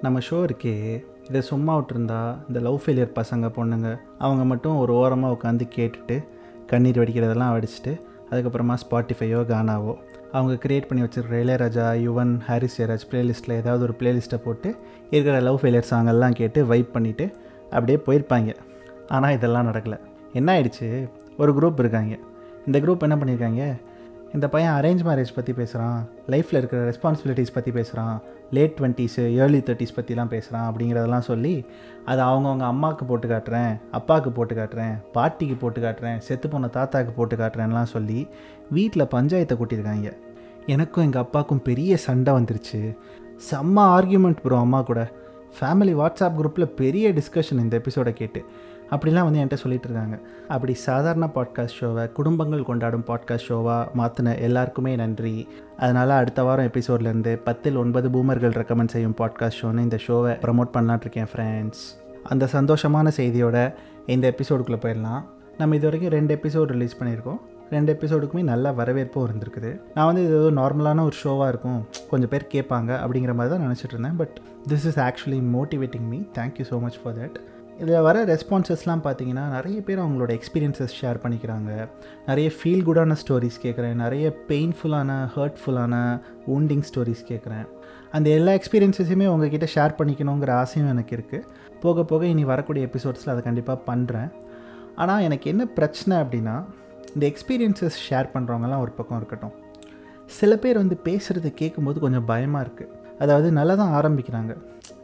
நம்ம ஷோ இருக்கே இதை சும்மா விட்டுருந்தா இந்த லவ் ஃபெயிலியர் பசங்க பொண்ணுங்க அவங்க மட்டும் ஒரு ஓரமாக உட்காந்து கேட்டுட்டு கண்ணீர் வடிக்கிறதெல்லாம் வடிச்சிட்டு அதுக்கப்புறமா ஸ்பாட்டிஃபையோ கானாவோ அவங்க க்ரியேட் பண்ணி வச்சுருக்கிற இளையராஜா யுவன் ஹாரிஸ் ஜெயராஜ் ப்ளேலிஸ்ட்டில் ஏதாவது ஒரு ப்ளேலிஸ்ட்டை போட்டு இருக்கிற லவ் ஃபெயிலியர் சாங்கெல்லாம் கேட்டு வைப் பண்ணிவிட்டு அப்படியே போயிருப்பாங்க. ஆனால் இதெல்லாம் நடக்கலை. என்ன ஆயிடுச்சு? ஒரு குரூப் இருக்காங்க. இந்த குரூப் என்ன பண்ணியிருக்காங்க? இந்த பையன் அரேஞ்ச் மேரேஜ் பற்றி பேசுகிறான் லைஃப்பில் இருக்கிற ரெஸ்பான்சிபிலிட்டிஸ் பற்றி பேசுகிறான் லேட் டுவெண்ட்டீஸு ஏர்லி தேர்ட்டிஸ் பற்றிலாம் பேசுகிறான் அப்படிங்கிறதெல்லாம் சொல்லி அதை அவங்கவுங்க அம்மாவுக்கு போட்டு காட்டுறேன் அப்பாவுக்கு போட்டு காட்டுறேன் பாட்டிக்கு போட்டு காட்டுறேன் செத்து போன தாத்தாவுக்கு போட்டு காட்டுறேன்லாம் சொல்லி வீட்டில் பஞ்சாயத்தை கூட்டியிருக்காங்க. எனக்கும் எங்கள் அப்பாவுக்கும் பெரிய சண்டை வந்துருச்சு. செம்ம ஆர்கியூமெண்ட் ப்ரோ அம்மா கூட. ஃபேமிலி வாட்ஸ்அப் குரூப்பில் பெரிய டிஸ்கஷன் இந்த எபிசோடை கேட்டு. அப்படிலாம் வந்து என்கிட்ட சொல்லிட்டு இருக்காங்க அப்படி சாதாரண பாட்காஸ்ட் ஷோவை குடும்பங்கள் கொண்டாடும் பாட்காஸ்ட் ஷோவாக மாற்றின எல்லாருக்குமே நன்றி. அதனால் அடுத்த வாரம் எபிசோட்லேருந்து பத்தில் ஒன்பது பூமர்கள் ரெக்கமெண்ட் செய்யும் பாட்காஸ்ட் ஷோன்னு இந்த ஷோவை ப்ரமோட் பண்ணலான்ட்ருக்கேன் ஃப்ரெண்ட்ஸ் அந்த சந்தோஷமான செய்தியோட இந்த எபிசோடுக்குள்ளே போயிடலாம். நம்ம இது வரைக்கும் ரெண்டு எபிசோட் ரிலீஸ் பண்ணியிருக்கோம். ரெண்டு எபிசோடுக்குமே நல்ல வரவேற்பும் இருந்திருக்குது. நான் வந்து இது ஏதோ நார்மலான ஒரு ஷோவாக இருக்கும் கொஞ்சம் பேர் கேட்பாங்க அப்படிங்கிற மாதிரி தான் நினச்சிட்டு இருந்தேன். But this is actually motivating me thank you so much for that இதில் வர ரெஸ்பான்சஸ்லாம் பார்த்தீங்கன்னா நிறைய பேர் அவங்களோட எக்ஸ்பீரியன்ஸஸ் ஷேர் பண்ணிக்கிறாங்க. நிறைய ஃபீல் குடான ஸ்டோரிஸ் கேட்குறேன். நிறைய பெயின்ஃபுல்லான ஹர்ட்ஃபுல்லான ஊண்டிங் ஸ்டோரிஸ் கேட்குறேன். அந்த எல்லா எக்ஸ்பீரியன்ஸஸையுமே உங்ககிட்ட ஷேர் பண்ணிக்கணுங்கிற ஆசையும் எனக்கு இருக்குது போக போக இனி வரக்கூடிய எபிசோட்ஸில் அதை கண்டிப்பாக பண்ணுறேன் ஆனால் எனக்கு என்ன பிரச்சனை அப்படின்னா இந்த எக்ஸ்பீரியன்ஸஸ் ஷேர் பண்ணுறவங்கலாம் ஒரு பக்கம் இருக்கட்டும். சில பேர் வந்து பேசுகிறது கேட்கும்போது கொஞ்சம் பயமாக இருக்குது அதாவது நல்லா தான் ஆரம்பிக்கிறாங்க.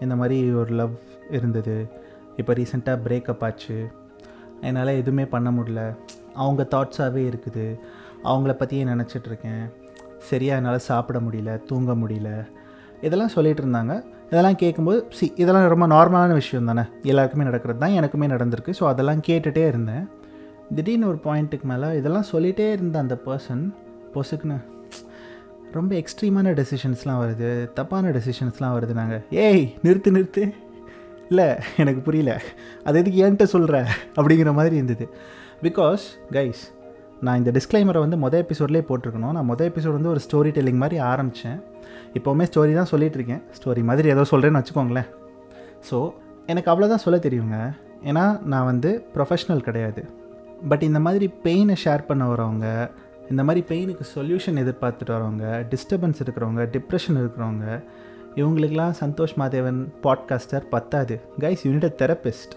இந்த மாதிரி ஒரு லவ் இருந்தது. இப்போ ரீசெண்டாக பிரேக்கப் ஆச்சு. என்னால் எதுவுமே பண்ண முடியல. அவங்க தாட்ஸாகவே இருக்குது. அவங்கள பற்றியே நினச்சிட்ருக்கேன் சரியாக என்னால் சாப்பிட முடியல தூங்க முடியல. இதெல்லாம் சொல்லிகிட்டு இருந்தாங்க. இதெல்லாம் கேட்கும்போது சி இதெல்லாம் ரொம்ப நார்மலான விஷயம் தானே? எல்லாருக்குமே நடக்கிறது தான் எனக்குமே நடந்திருக்கு. ஸோ அதெல்லாம் கேட்டுகிட்டே இருந்தேன். திடீர்னு ஒரு பாயிண்ட்டுக்கு மேலே இதெல்லாம் சொல்லிகிட்டே இருந்த அந்த பர்சன் பொசுக்குன்னு ரொம்ப எக்ஸ்ட்ரீமான டெசிஷன்ஸ்லாம் வருது தப்பான டெசிஷன்ஸ்லாம் வருது நாங்கள் ஏய் நிறுத்து நிறுத்து. இல்லை எனக்கு புரியல. அது எதுக்கு ஏன்ட்டு சொல்கிற அப்படிங்கிற மாதிரி இருந்தது. பிகாஸ் கைஸ் நான் இந்த டிஸ்க்ளைமரை வந்து மொதல் எபிசோட்லேயே போட்டிருக்கணும். நான் மொதல் எபிசோட் வந்து ஒரு ஸ்டோரி டெல்லிங் மாதிரி ஆரம்பித்தேன் இப்போவுமே ஸ்டோரி தான் சொல்லிகிட்ருக்கேன் ஸ்டோரி மாதிரி ஏதோ சொல்கிறேன்னு வச்சுக்கோங்களேன். ஸோ எனக்கு அவ்வளோதான் சொல்ல தெரியுங்க. ஏன்னா நான் வந்து ப்ரொஃபஷ்னல் கிடையாது. பட் இந்த மாதிரி பெயினை ஷேர் பண்ண வரவங்க இந்த மாதிரி பெயினுக்கு சொல்யூஷன் எதிர்பார்த்துட்டு வரவங்க டிஸ்டர்பன்ஸ் இருக்கிறவங்க டிப்ரெஷன் இருக்கிறவங்க இவங்களுக்கெல்லாம் சந்தோஷ் மாதேவன் பாட்காஸ்டர் பத்தாது. கைஸ் யூனிட் தெரப்பிஸ்ட்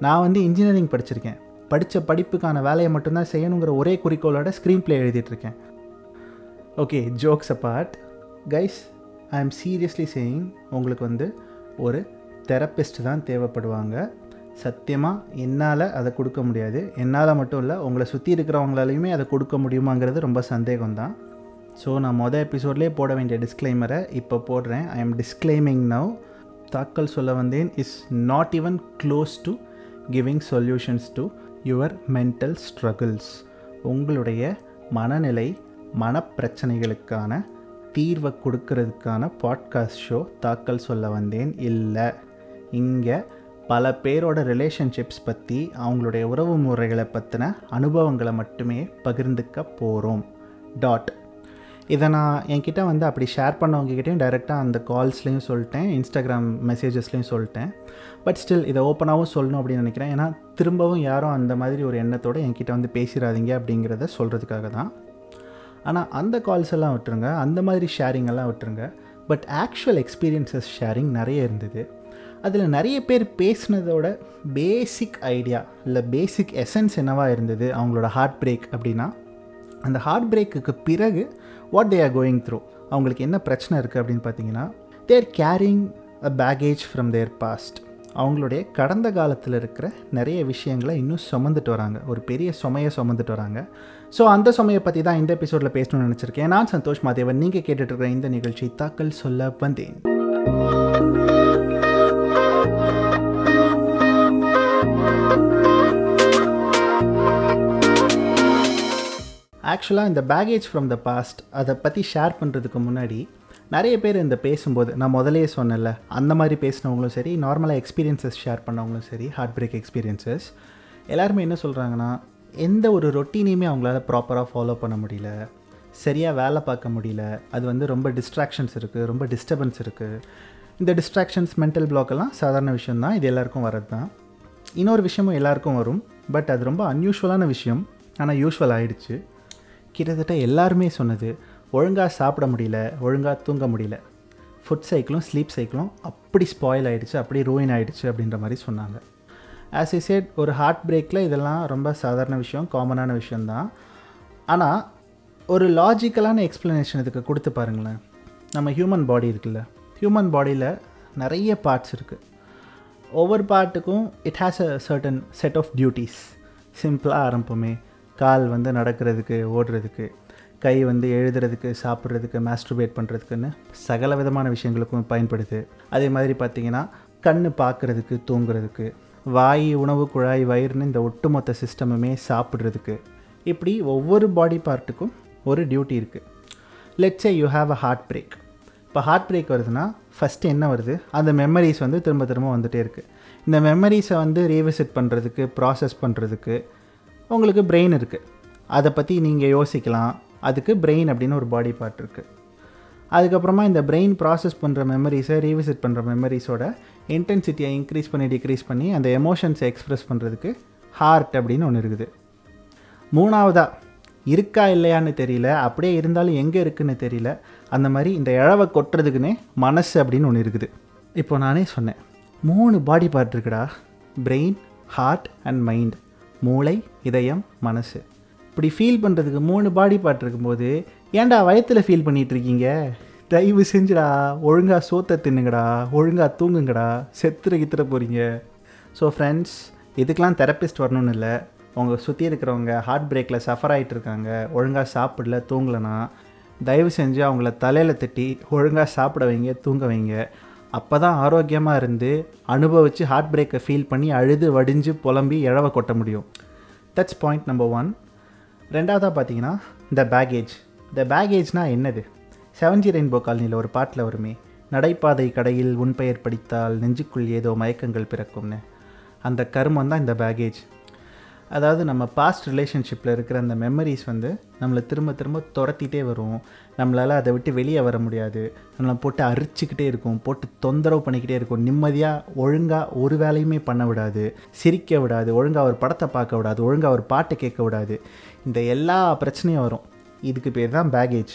நான் வந்து இன்ஜினியரிங் படிச்சிருக்கேன். படித்த படிப்புக்கான வேலையை மட்டும்தான் செய்யணுங்கிற ஒரே குறிக்கோளோட screenplay எழுதிட்டுருக்கேன். Okay jokes apart guys I am seriously saying உங்களுக்கு வந்து ஒரு தெரப்பிஸ்ட் தான் தேவைப்படுவாங்க. சத்தியமாக என்னால் அதை கொடுக்க முடியாது. என்னால் மட்டும் இல்லை உங்களை சுற்றி இருக்கிறவங்களாலையுமே அதை கொடுக்க முடியுமாங்கிறது ரொம்ப சந்தேகம்தான். ஸோ நான் மொதல் எபிசோட்லேயே போட வேண்டிய டிஸ்க்ளைமரை இப்போ போடுறேன். ஐ எம் டிஸ்க்ளைமிங் நவ் தாக்கல் சொல்ல வந்தேன். Is not even close to giving solutions to your mental struggles உங்களுடைய மனநிலை மனப்பிரச்சனைகளுக்கான தீர்வை கொடுக்கறதுக்கான பாட்காஸ்ட் ஷோ தாக்கல் சொல்ல வந்தேன். இல்லை. இங்கே பல பேரோட ரிலேஷன்ஷிப்ஸ் பற்றி அவங்களுடைய உறவு முறைகளை பற்றின அனுபவங்களை மட்டுமே பகிர்ந்துக்க போகிறோம் டாட் இதை நான் என்கிட்ட வந்து அப்படி ஷேர் பண்ணவங்ககிட்டையும் டைரெக்டாக அந்த கால்ஸ்லேயும் சொல்லிட்டேன் இன்ஸ்டாகிராம் மெசேஜஸ்லேயும் சொல்லிட்டேன். பட் ஸ்டில் இதை ஓப்பனாகவும் சொல்லணும் அப்படின்னு நினைக்கிறேன். ஏன்னா திரும்பவும் யாரும் அந்த மாதிரி ஒரு எண்ணத்தோடு என்கிட்ட வந்து பேசிடாதீங்க அப்படிங்கிறத சொல்கிறதுக்காக தான். ஆனால் அந்த கால்ஸ் எல்லாம் விட்டுருங்க அந்த மாதிரி ஷேரிங் எல்லாம் விட்டுருங்க. பட் ஆக்சுவல் எக்ஸ்பீரியன்ஸஸ் ஷேரிங் நிறைய இருந்தது. அதில் நிறைய பேர் பேசினதோட பேசிக் ஐடியா இல்லை பேசிக் எசன்ஸ் என்னவாக இருந்தது? அவங்களோட ஹார்ட் பிரேக் அப்படின்னா அந்த ஹார்ட் பிரேக்குக்கு பிறகு what they are going through அவங்களுக்கு என்ன பிரச்சனை இருக்குது அப்படின்னு பார்த்தீங்கன்னா they're carrying a baggage from their past அவங்களுடைய கடந்த காலத்தில் இருக்கிற நிறைய விஷயங்களை இன்னும் சுமந்துட்டு வராங்க. ஒரு பெரிய சுமையை சுமந்துட்டு வராங்க. ஸோ அந்த சுமையை பற்றி தான் இந்த எபிசோடில் பேசணும்னு நினச்சிருக்கேன். நான் சந்தோஷ் மாதேவன். நீங்கள் கேட்டுட்ருக்கிற இந்த நிகழ்ச்சி தாக்கல் சொல்ல வந்தேன். ஆக்சுவலாக இந்த பேகேஜ் ஃப்ரம் த பாஸ்ட் அதை பற்றி ஷேர் பண்ணுறதுக்கு முன்னாடி நிறைய பேர் இந்த பேசும்போது நான் முதலே சொன்னேன்ல அந்த மாதிரி பேசினவங்களும் சரி நார்மலாக எக்ஸ்பீரியன்ஸஸ் ஷேர் பண்ணவங்களும் சரி ஹார்ட் பிரேக் எக்ஸ்பீரியன்ஸஸ் எல்லாருமே என்ன சொல்கிறாங்கன்னா எந்த ஒரு ரொட்டீனையுமே அவங்களால ப்ராப்பராக ஃபாலோ பண்ண முடியல சரியாக வேலை பார்க்க முடியல அது வந்து ரொம்ப டிஸ்ட்ராக்ஷன்ஸ் இருக்குது ரொம்ப டிஸ்டர்பன்ஸ் இருக்குது இந்த டிஸ்ட்ராக்ஷன்ஸ் மென்டல் பிளாக்கெல்லாம் சாதாரண விஷயம்தான் இது எல்லாருக்கும் வரது தான் இன்னொரு விஷயமும் எல்லாருக்கும் வரும் பட் அது ரொம்ப அன்யூஷுவலான விஷயம் ஆனால் யூஸ்வல் ஆகிடுச்சு கிட்டத்தட்ட எல்லாருமே சொன்னது ஒழுங்காக சாப்பிட முடியல ஒழுங்காக தூங்க முடியல. ஃபுட் சைக்கிளும் ஸ்லீப் சைக்கிளும் அப்படி ஸ்பாயில் ஆகிடுச்சு அப்படி ரூயின் ஆகிடுச்சு அப்படின்ற மாதிரி சொன்னாங்க. ஆஸ் இ சேட் ஒரு ஹார்ட் பிரேக்கில் இதெல்லாம் ரொம்ப சாதாரண விஷயம் காமனான விஷயந்தான் ஆனால் ஒரு லாஜிக்கலான எக்ஸ்ப்ளனேஷன் இதுக்கு கொடுத்து பாருங்களேன். நம்ம ஹியூமன் பாடி இருக்குல்ல ஹியூமன் பாடியில் நிறைய பார்ட்ஸ் இருக்குது ஒவ்வொரு பார்ட்டுக்கும் it has a certain set of duties சிம்பிளாக ஆரம்பமே. கால் வந்து நடக்கிறதுக்கு ஓடுறதுக்கு கை வந்து எழுதுறதுக்கு சாப்பிட்றதுக்கு மாஸ்ட்ருபேட் பண்ணுறதுக்குன்னு சகல விதமான விஷயங்களுக்கும் பயன்படுது. அதே மாதிரி பார்த்திங்கன்னா கண் பார்க்குறதுக்கு தூங்குறதுக்கு வாய் உணவு குழாய் வயிறுன்னு இந்த ஒட்டுமொத்த சிஸ்டமுமே சாப்பிட்றதுக்கு இப்படி ஒவ்வொரு பாடி பார்ட்டுக்கும் ஒரு டியூட்டி இருக்குது let's say you have a heart break இப்போ ஹார்ட் பிரேக் வருதுன்னா ஃபஸ்ட்டு என்ன வருது? அந்த மெமரிஸ் வந்து திரும்ப திரும்ப வந்துகிட்டே இருக்குது இந்த மெமரிஸை வந்து ரீவிசிட் பண்ணுறதுக்கு ப்ராசஸ் பண்ணுறதுக்கு உங்களுக்கு பிரெயின் இருக்குது அதை பற்றி நீங்கள் யோசிக்கலாம். அதுக்கு பிரெயின் அப்படின்னு ஒரு பாடி பார்ட் இருக்குது அதுக்கப்புறமா இந்த பிரெயின் ப்ராசஸ் பண்ணுற மெமரிஸை ரீவிசிட் பண்ணுற மெமரிஸோட இன்டென்சிட்டியை இன்க்ரீஸ் பண்ணி டிக்ரீஸ் பண்ணி அந்த எமோஷன்ஸை எக்ஸ்ப்ரெஸ் பண்ணுறதுக்கு ஹார்ட் அப்படின்னு ஒன்று இருக்குது. மூணாவதாக இருக்கா இல்லையான்னு தெரியல அப்படியே இருந்தாலும் எங்கே இருக்குன்னு தெரியல அந்த மாதிரி இந்த இழவை கொட்டுறதுக்குன்னே மனசு அப்படின்னு ஒன்று இருக்குது. இப்போ நானே சொன்னேன் மூணு பாடி பார்ட் இருக்குடா பிரெயின் ஹார்ட் அண்ட் மைண்ட் மூளை இதயம் மனசு. இப்படி ஃபீல் பண்ணுறதுக்கு மூணு பாடி பார்ட் இருக்கும்போது ஏன்டா வயத்தில் ஃபீல் பண்ணிகிட்டு இருக்கீங்க தயவு செஞ்சுடா ஒழுங்காக சோத்தை தின்னுங்கடா ஒழுங்காக தூங்குங்கடா செத்துற கித்துற போகிறீங்க ஸோ ஃப்ரெண்ட்ஸ் இதுக்கெலாம் தெரப்பிஸ்ட் வரணும்னு இல்லை. உங்கள் சுற்றி இருக்கிறவங்க ஹார்ட் பிரேக்கில் சஃபர் ஆகிட்டு இருக்காங்க ஒழுங்காக சாப்பிடல தூங்கலைன்னா தயவு செஞ்சு அவங்கள தலையில் தட்டி ஒழுங்காக சாப்பிட வைங்க தூங்க வைங்க. அப்போ தான் ஆரோக்கியமாக இருந்து அனுபவித்து ஹார்ட் பிரேக்கை ஃபீல் பண்ணி அழுது வடிஞ்சு புலம்பி இழவை கொட்ட முடியும். தட்ஸ் பாயிண்ட் நம்பர் ஒன் ரெண்டாவதாக பார்த்தீங்கன்னா த பேகேஜ் த பேகேஜ்னால் என்னது? செவன்ஜி ரெயின்போ காலனியில் ஒரு பாட்டில் வருமே நடைபாதை கடையில் உன் பெயர் படித்தால் நெஞ்சுக்குள் ஏதோ மயக்கங்கள் பிறக்கும்னு. அந்த கருமம் தான் இந்த பேகேஜ் அதாவது நம்ம பாஸ்ட் ரிலேஷன்ஷிப்பில் இருக்கிற அந்த மெமரிஸ் வந்து நம்மளை திரும்ப திரும்ப துரத்திட்டே வரும். நம்மளால் அதை விட்டு வெளியே வர முடியாது. நம்மளை போட்டு அரிச்சிக்கிட்டே இருக்கும் போட்டு தொந்தரவு பண்ணிக்கிட்டே இருக்கும். நிம்மதியாக ஒழுங்காக ஒரு வேலையுமே பண்ண விடாது. சிரிக்க விடாது ஒழுங்காக ஒரு படத்தை பார்க்க விடாது ஒழுங்காக ஒரு பாட்டை கேட்க விடாது. இந்த எல்லா பிரச்சனையும் வரும். இதுக்கு பேர் தான் பேகேஜ்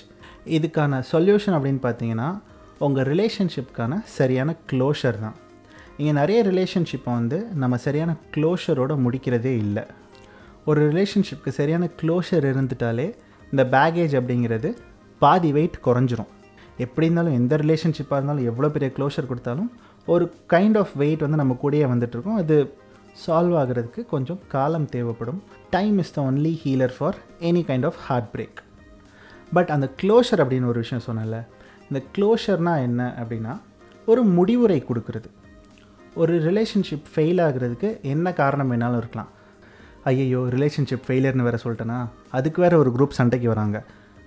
இதுக்கான சொல்யூஷன் அப்படின்னு பார்த்தீங்கன்னா உங்கள் ரிலேஷன்ஷிப்க்கான சரியான க்ளோஷர் தான். இங்கே நிறைய ரிலேஷன்ஷிப்பை வந்து நம்ம சரியான க்ளோஷரோடு முடிக்கிறதே இல்லை. ஒரு ரிலேஷன்ஷிப்க்கு சரியான க்ளோஷர் இருந்துட்டாலே இந்த பேகேஜ் அப்படிங்கிறது பாதி வெயிட் குறைஞ்சிரும். எப்படி இருந்தாலும் எந்த ரிலேஷன்ஷிப்பாக இருந்தாலும் எவ்வளோ பெரிய க்ளோஷர் கொடுத்தாலும் ஒரு கைண்ட் ஆஃப் வெயிட் வந்து நம்ம கூடயே வந்துட்டுருக்கோம். அது சால்வ் ஆகிறதுக்கு கொஞ்சம் காலம் தேவைப்படும். Time is the only healer for any kind of heart break but அந்த க்ளோஷர் அப்படின்னு ஒரு விஷயம் சொன்னல இந்த க்ளோஷர்னால் என்ன அப்படின்னா ஒரு முடிவுரை கொடுக்கறது. ஒரு ரிலேஷன்ஷிப் ஃபெயில் ஆகிறதுக்கு என்ன காரணம் வேணாலும் இருக்கலாம். ஐயையோ ரிலேஷன்ஷிப் ஃபெயிலியர்னு வேறு சொல்லிட்டேன்னா அதுக்கு வேறு ஒரு குரூப் சண்டைக்கு வராங்க.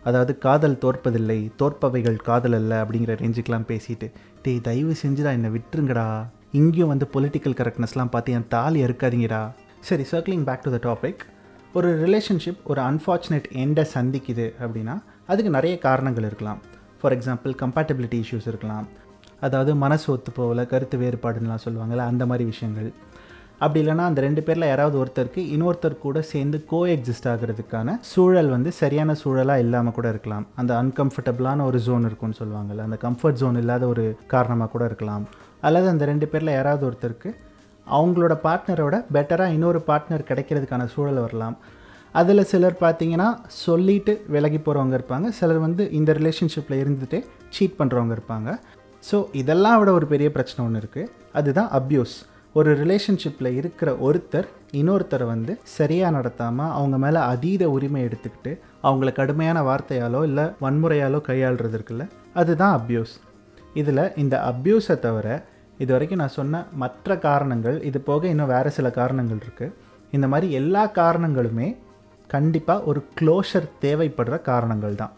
அதாவது காதல் தோற்பதில்லை தோற்பவைகள் காதல் அல்ல அப்படிங்கிற ரேஞ்சுக்கெலாம் பேசிட்டு டேய் தயவு செஞ்சுடா என்னை விட்டுருங்கடா. இங்கேயும் வந்து பொலிட்டிக்கல் கரெக்ட்னஸ்லாம் பார்த்து என் தாலி இருக்காதீங்கடா சரி circling back to the topic ஒரு ரிலேஷன்ஷிப் ஒரு அன்ஃபார்ச்சுனேட் எண்டை சந்திக்குது அப்படின்னா அதுக்கு நிறைய காரணங்கள் இருக்கலாம். ஃபார் எக்ஸாம்பிள் கம்பேட்டபிலிட்டி இஷ்யூஸ் இருக்கலாம். அதாவது மனசு ஒத்து போகல கருத்து வேறுபாடுலாம் சொல்லுவாங்கள்ல அந்த மாதிரி விஷயங்கள். அப்படி இல்லைனா அந்த ரெண்டு பேரில் யாராவது ஒருத்தருக்கு இன்னொருத்தர் கூட சேர்ந்து கோ எக்ஸிஸ்ட் ஆகிறதுக்கான சூழல் வந்து சரியான சூழலாக இல்லாமல் கூட இருக்கலாம். அந்த அன்கம்ஃபர்டபுளான ஒரு ஜோன் இருக்கும்னு சொல்லுவாங்கள்ல அந்த கம்ஃபர்ட் ஜோன் இல்லாத ஒரு காரணமாக கூட இருக்கலாம். அல்லது அந்த ரெண்டு பேரில் யாராவது ஒருத்தருக்கு அவங்களோட பார்ட்னரோட பெட்டராக இன்னொரு பார்ட்னர் கிடைக்கிறதுக்கான சூழல் வரலாம். அதில் சிலர் பார்த்தீங்கன்னா சொல்லிட்டு விலகி போகிறவங்க இருப்பாங்க. சிலர் வந்து இந்த ரிலேஷன்ஷிப்பில் இருந்துகிட்டே சீட் பண்ணுறவங்க இருப்பாங்க. ஸோ இதெல்லாம் விட ஒரு பெரிய பிரச்சனை ஒன்று இருக்குது அதுதான் அப்யூஸ் ஒரு ரிலேஷன்ஷிப்பில் இருக்கிற ஒருத்தர் இன்னொருத்தரை வந்து சரியாக நடத்தாமல் அவங்க மேலே அதீத உரிமை எடுத்துக்கிட்டு அவங்கள கடுமையான வார்த்தையாலோ இல்லை வன்முறையாலோ கையாளுறது இருக்குல்ல அதுதான் அப்யூஸ் இதில் இந்த அப்யூஸை தவிர இது வரைக்கும் நான் சொன்ன மற்ற காரணங்கள் இது போக இன்னும் வேறு சில காரணங்கள் இருக்குது இந்த மாதிரி எல்லா காரணங்களுமே கண்டிப்பாக ஒரு க்ளோஷர் தேவைப்படுற காரணங்கள் தான்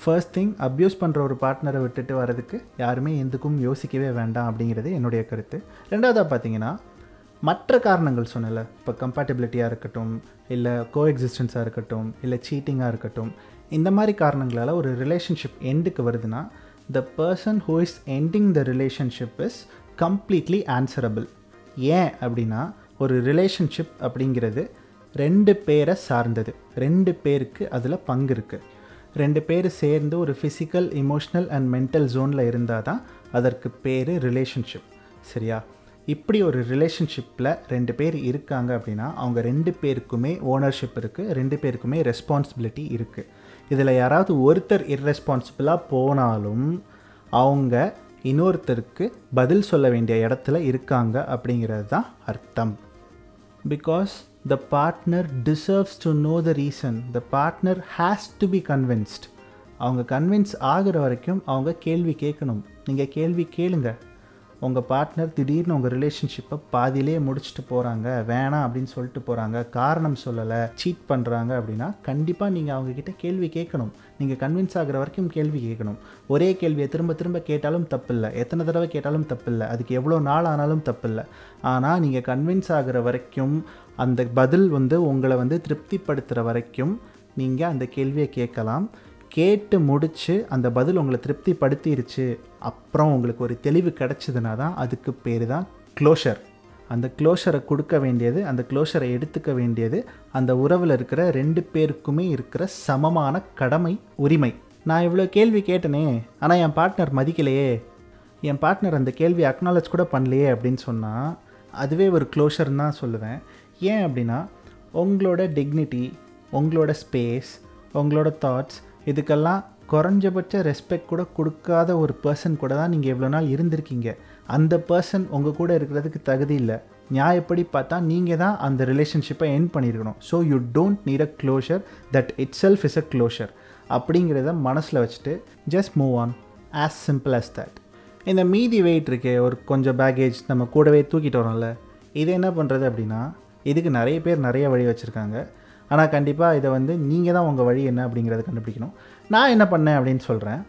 ஃபர்ஸ்ட் திங் அப்யூஸ் பண்ணுற ஒரு பார்ட்னரை விட்டுட்டு வரதுக்கு யாருமே எதுக்கும் யோசிக்கவே வேண்டாம் அப்படிங்கிறது என்னுடைய கருத்து. ரெண்டாவதாக பார்த்தீங்கன்னா மற்ற காரணங்கள் சொன்னல இப்போ கம்பேட்டபிலிட்டியாக இருக்கட்டும் இல்லை கோ எக்ஸிஸ்டன்ஸாக இருக்கட்டும் இல்லை சீட்டிங்காக இருக்கட்டும் இந்த மாதிரி காரணங்களால் ஒரு ரிலேஷன்ஷிப் எண்டுக்கு வருதுன்னா the person who is ending the relationship is completely answerable ஏன் அப்படின்னா ஒரு ரிலேஷன்ஷிப் அப்படிங்கிறது ரெண்டு பேரை சார்ந்தது. ரெண்டு பேருக்கு அதில் பங்கு இருக்குது ரெண்டு பேர் சேர்ந்து ஒரு ஃபிசிக்கல் இமோஷ்னல் அண்ட் மென்டல் ஜோனில் இருந்தால் தான் அதற்கு பேர் ரிலேஷன்ஷிப் சரியா? இப்படி ஒரு ரிலேஷன்ஷிப்பில் ரெண்டு பேர் இருக்காங்க அப்படின்னா அவங்க ரெண்டு பேருக்குமே ஓனர்ஷிப் இருக்குது ரெண்டு பேருக்குமே ரெஸ்பான்சிபிலிட்டி இருக்குது இதில் யாராவது ஒருத்தர் இர்ரெஸ்பான்சிபிளாக போனாலும் அவங்க இன்னொருத்தருக்கு பதில் சொல்ல வேண்டிய இடத்துல இருக்காங்க அப்படிங்கிறது தான் அர்த்தம். Because the partner deserves to know the reason the partner has to be convinced அவங்க கன்வின்ஸ் ஆகிற வரைக்கும் அவங்க கேள்வி கேட்கணும். நீங்கள் கேள்வி கேளுங்க. உங்கள் பார்ட்னர் திடீர்னு உங்கள் ரிலேஷன்ஷிப்பை பாதியிலே முடிச்சுட்டு போகிறாங்க வேணாம் அப்படின்னு சொல்லிட்டு போகிறாங்க காரணம் சொல்லலை சீட் பண்ணுறாங்க அப்படின்னா கண்டிப்பாக நீங்கள் அவங்கக்கிட்ட கேள்வி கேட்கணும். நீங்கள் கன்வின்ஸ் ஆகிற வரைக்கும் கேள்வி கேட்கணும். ஒரே கேள்வியை திரும்ப திரும்ப கேட்டாலும் தப்பில்லை. எத்தனை தடவை கேட்டாலும் தப்பில்லை. அதுக்கு எவ்வளோ நாள் ஆனாலும் தப்பில்லை. ஆனால் நீங்கள் கன்வின்ஸ் ஆகிற வரைக்கும் அந்த பதில் வந்து உங்களை வந்து திருப்திப்படுத்துகிற வரைக்கும் நீங்கள் அந்த கேள்வியை கேட்கலாம். கேட்டு முடித்து அந்த பதில் உங்களை திருப்திப்படுத்திருச்சு அப்புறம் உங்களுக்கு ஒரு தெளிவு கிடச்சிதுனா தான் அதுக்கு பேர் தான் க்ளோஷர் அந்த க்ளோஷரை கொடுக்க வேண்டியது அந்த க்ளோஷரை எடுத்துக்க வேண்டியது அந்த உறவில் இருக்கிற ரெண்டு பேருக்குமே இருக்கிற சமமான கடமை உரிமை. நான் இவ்வளோ கேள்வி கேட்டனே ஆனால் என் பார்ட்னர் மதிக்கலையே. என் பார்ட்னர் அந்த கேள்வி அக்னாலஜ் கூட பண்ணலையே அப்படின்னு சொன்னால் அதுவே ஒரு க்ளோஷர்னு தான் சொல்லுவேன். ஏன் அப்படின்னா உங்களோட டிக்னிட்டி உங்களோட ஸ்பேஸ் உங்களோட தாட்ஸ் இதுக்கெல்லாம் குறைஞ்சபட்ச ரெஸ்பெக்ட் கூட கொடுக்காத ஒரு பர்சன் கூட தான் நீங்கள் எவ்வளோ நாள் இருந்திருக்கீங்க. அந்த பர்சன் உங்கள் கூட இருக்கிறதுக்கு தகுதி இல்லை. நியாயப்படி பார்த்தா நீங்கள் தான் அந்த ரிலேஷன்ஷிப்பை என் பண்ணியிருக்கணும். So you don't need a closure that itself is a closure அப்படிங்கிறத மனசில் வச்சுட்டு just move on as simple as that இந்த மீதி வெயிட் இருக்கே ஒரு கொஞ்சம் பேக்கேஜ் நம்ம கூடவே தூக்கிட்டு வரோம்ல. இது என்ன பண்ணுறது அப்படின்னா இதுக்கு நிறைய பேர் நிறைய வழி வச்சுருக்காங்க. ஆனால் கண்டிப்பாக இதை வந்து நீங்கள் தான் உங்கள் வழி என்ன அப்படிங்கிறத கண்டுபிடிக்கணும். நான் என்ன பண்ணேன் அப்படின்னு சொல்கிறேன்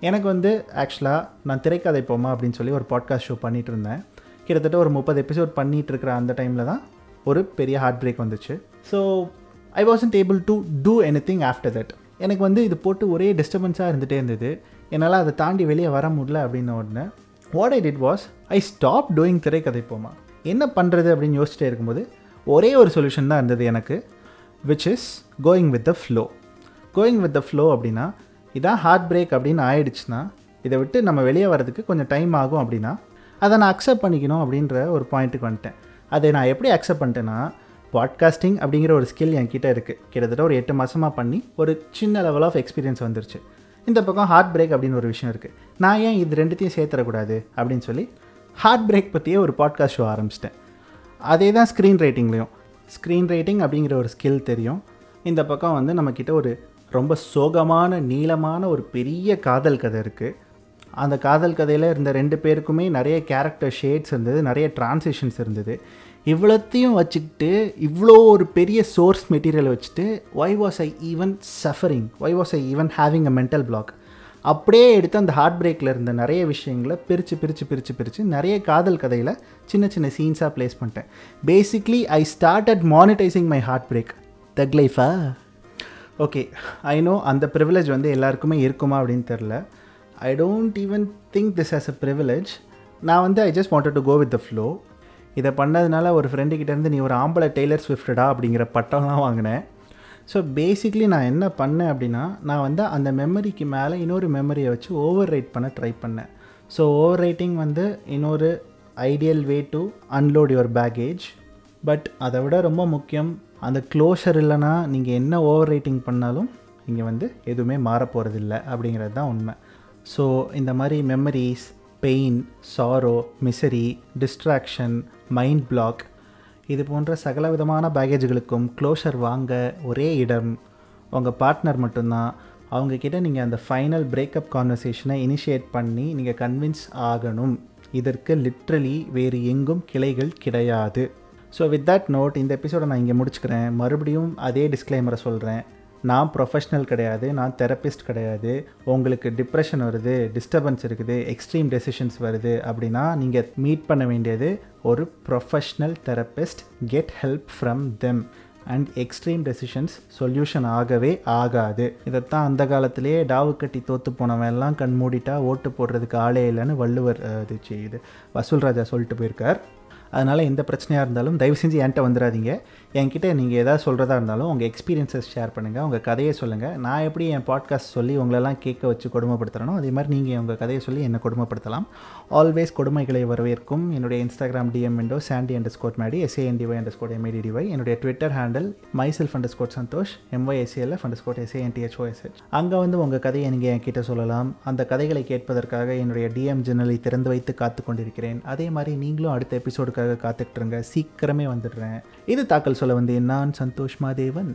எனக்கு வந்து ஆக்சுவலாக நான் திரைக்கதை போமா அப்படின்னு சொல்லி ஒரு பாட்காஸ்ட் ஷோ பண்ணிகிட்டு இருந்தேன் கிட்டத்தட்ட ஒரு முப்பது எபிசோட் பண்ணிகிட்டு இருக்கிற அந்த டைமில் தான் ஒரு பெரிய ஹார்ட் பிரேக் வந்துச்சு. So I wasn't able to do anything after that எனக்கு வந்து இது போட்டு ஒரே டிஸ்டர்பன்ஸாக இருந்துகிட்டே இருந்தது. என்னால் அதை தாண்டி வெளியே வர முடியல அப்படின்ன உடனே what I did was I stop doing திரைக்கதை போமா. என்ன பண்ணுறது அப்படின்னு யோசிச்சிட்டே இருக்கும்போது ஒரே ஒரு சொல்யூஷன் தான் இருந்தது எனக்கு which is going with the flow going with the flow அப்படின்னா இதான் ஹார்ட் பிரேக் அப்படின்னு ஆயிடுச்சுன்னா இதை விட்டு நம்ம வெளியே வரதுக்கு கொஞ்சம் டைம் ஆகும் அப்படின்னா அதை நான் அக்செப்ட் பண்ணிக்கணும் அப்படின்ற ஒரு பாயிண்ட்டுக்கு வந்துட்டேன். அதை நான் எப்படி அக்செப்ட் பண்ணிட்டேன்னா பாட்காஸ்டிங் அப்படிங்கிற ஒரு ஸ்கில் என்கிட்ட இருக்குது கிட்டத்தட்ட ஒரு எட்டு மாதமாக பண்ணி ஒரு சின்ன லெவல் ஆஃப் எக்ஸ்பீரியன்ஸ் வந்துருச்சு. இந்த பக்கம் ஹார்ட் பிரேக் அப்படின்னு ஒரு விஷயம் இருக்குது நான் ஏன் இது ரெண்டுத்தையும் சேர்த்துடக்கூடாது அப்படின்னு சொல்லி ஹார்ட் பிரேக் பற்றியே ஒரு பாட்காஸ்ட் ஷோ ஆரம்பிச்சிட்டேன். அதே தான் ஸ்க்ரீன் ரைட்டிங்லேயும் ஸ்க்ரீன் ரைட்டிங் அப்படிங்கிற ஒரு ஸ்கில் தெரியும். இந்த பக்கம் வந்து நம்மக்கிட்ட ஒரு ரொம்ப சோகமான நீளமான ஒரு பெரிய காதல் கதை இருக்குது அந்த காதல் கதையில் இருந்த ரெண்டு பேருக்குமே நிறைய கேரக்டர் ஷேட்ஸ் இருந்தது நிறைய டிரான்சிஷன்ஸ் இருந்தது. இவ்வளோத்தையும் வச்சுக்கிட்டு இவ்வளோ ஒரு பெரிய சோர்ஸ் மெட்டீரியல் வச்சுட்டு why was I even suffering why was I even having a mental block அப்படியே எடுத்து அந்த ஹார்ட் பிரேக்கில் இருந்த நிறைய விஷயங்களை பிரித்து பிரித்து பிரித்து பிரித்து நிறைய காதல் கதையில் சின்ன சின்ன சீன்ஸாக ப்ளேஸ் பண்ணிட்டேன். Basically I start at monetising my heart break தக் லைஃபா ஓகே ஐ நோ அந்த ப்ரிவிலேஜ் வந்து எல்லாருக்குமே இருக்குமா அப்படின்னு தெரில I don't even think this as a privilege நான் வந்து I just wanted to go with the flow இதை பண்ணதுனால ஒரு ஃப்ரெண்டுக்கிட்டேருந்து நீ ஒரு ஆம்பளை டெய்லர் ஸ்விஃப்டடா அப்படிங்கிற பட்டம்லாம் வாங்கினேன். ஸோ பேசிக்லி நான் என்ன பண்ணேன் அப்படின்னா நான் வந்து அந்த மெமரிக்கு மேலே இன்னொரு மெமரியை வச்சு ஓவர் ரைட் பண்ண ட்ரை பண்ணேன். ஸோ ஓவர் ரைட்டிங் வந்து இன்னொரு ideal way to unload your baggage but அதை விட ரொம்ப முக்கியம் அந்த க்ளோஷர் இல்லைன்னா நீங்கள் என்ன ஓவர் ரைட்டிங் பண்ணாலும் இங்கே வந்து எதுவுமே மாறப்போகிறதில்ல அப்படிங்கிறது தான் உண்மை. ஸோ இந்த மாதிரி memories pain sorrow misery distraction mind block இது போன்ற சகல விதமான பேகேஜுகளுக்கும் க்ளோஷர் வாங்க ஒரே இடம் உங்கள் பார்ட்னர் மட்டும்தான். அவங்கக்கிட்ட நீங்கள் அந்த ஃபைனல் பிரேக்கப் கான்வர்சேஷனை இனிஷியேட் பண்ணி நீங்கள் கன்வின்ஸ் ஆகணும். இதற்கு லிட்ரலி வேறு எங்கும் கிளைகள் கிடையாது. ஸோ வித் தட் நோட் இந்த எபிசோடை நான் இங்கே முடிச்சுக்கிறேன். மறுபடியும் அதே டிஸ்க்ளைமரை சொல்கிறேன் நான் ப்ரொஃபஷ்னல் கிடையாது நான் தெரப்பிஸ்ட் கிடையாது. உங்களுக்கு டிப்ரெஷன் வருது டிஸ்டர்பன்ஸ் இருக்குது எக்ஸ்ட்ரீம் டெசிஷன்ஸ் வருது அப்படின்னா நீங்கள் மீட் பண்ண வேண்டியது ஒரு professional therapist get help from them and extreme decisions solution ஆகவே ஆகாது. இதைத்தான் அந்த காலத்திலேயே டாவு கட்டி தோற்று போனவன் எல்லாம் கண் மூடிட்டா ஓட்டு போடுறதுக்கு ஆளே இல்லைன்னு வள்ளுவர் இது செய்யுது. வசூல்ராஜா வசூல் ராஜா சொல்லிட்டு போயிருக்கார். அதனால் எந்த பிரச்சனையாக இருந்தாலும் தயவு செஞ்சு என்கிட்ட வந்துடாதீங்க. என்கிட்ட நீங்கள் எதாவது சொல்கிறதா இருந்தாலும் உங்கள் எக்ஸ்பீரியன்ஸஸ் ஷேர் பண்ணுங்கள் உங்கள் கதையை சொல்லுங்கள் நான் எப்படி என் பாட்காஸ்ட் சொல்லி உங்களெல்லாம் கேட்க வச்சு கொடுமைப்படுத்துகிறனோ அதே மாதிரி நீங்கள் உங்கள் கதையை சொல்லி என்னை கொடுமைப்படுத்தலாம். ஆல்வேஸ் கொடுமைகளை வரவேற்கும். என்னுடைய Instagram DM window Chandy under squad Maddy SANDY under squad எம்ஏடிடிஒய் என்னுடைய Twitter handle myself under squad Santhosh எம்ஒய்எஸ்ஏஎல்எஃப் under squad எஸ்ஏஎன்டிஹெச்ஓஎஸ்ஹெச் அங்கே வந்து உங்கள் கதையை நீங்கள் என்கிட்ட சொல்லலாம். அந்த கதைகளை கேட்பதற்காக என்னுடைய டிஎம் ஜெனலை திறந்து வைத்து காத்து கொண்டிருக்கிறேன். அதே மாதிரி நீங்களும் அடுத்த எபிசோடுக்கு காத்துக்கிட்டுருங்க சீக்கிரமே வந்துடுறேன். இது தாக்கல் சொல்ல வந்தேன் நான் சந்தோஷ் மாதேவன்.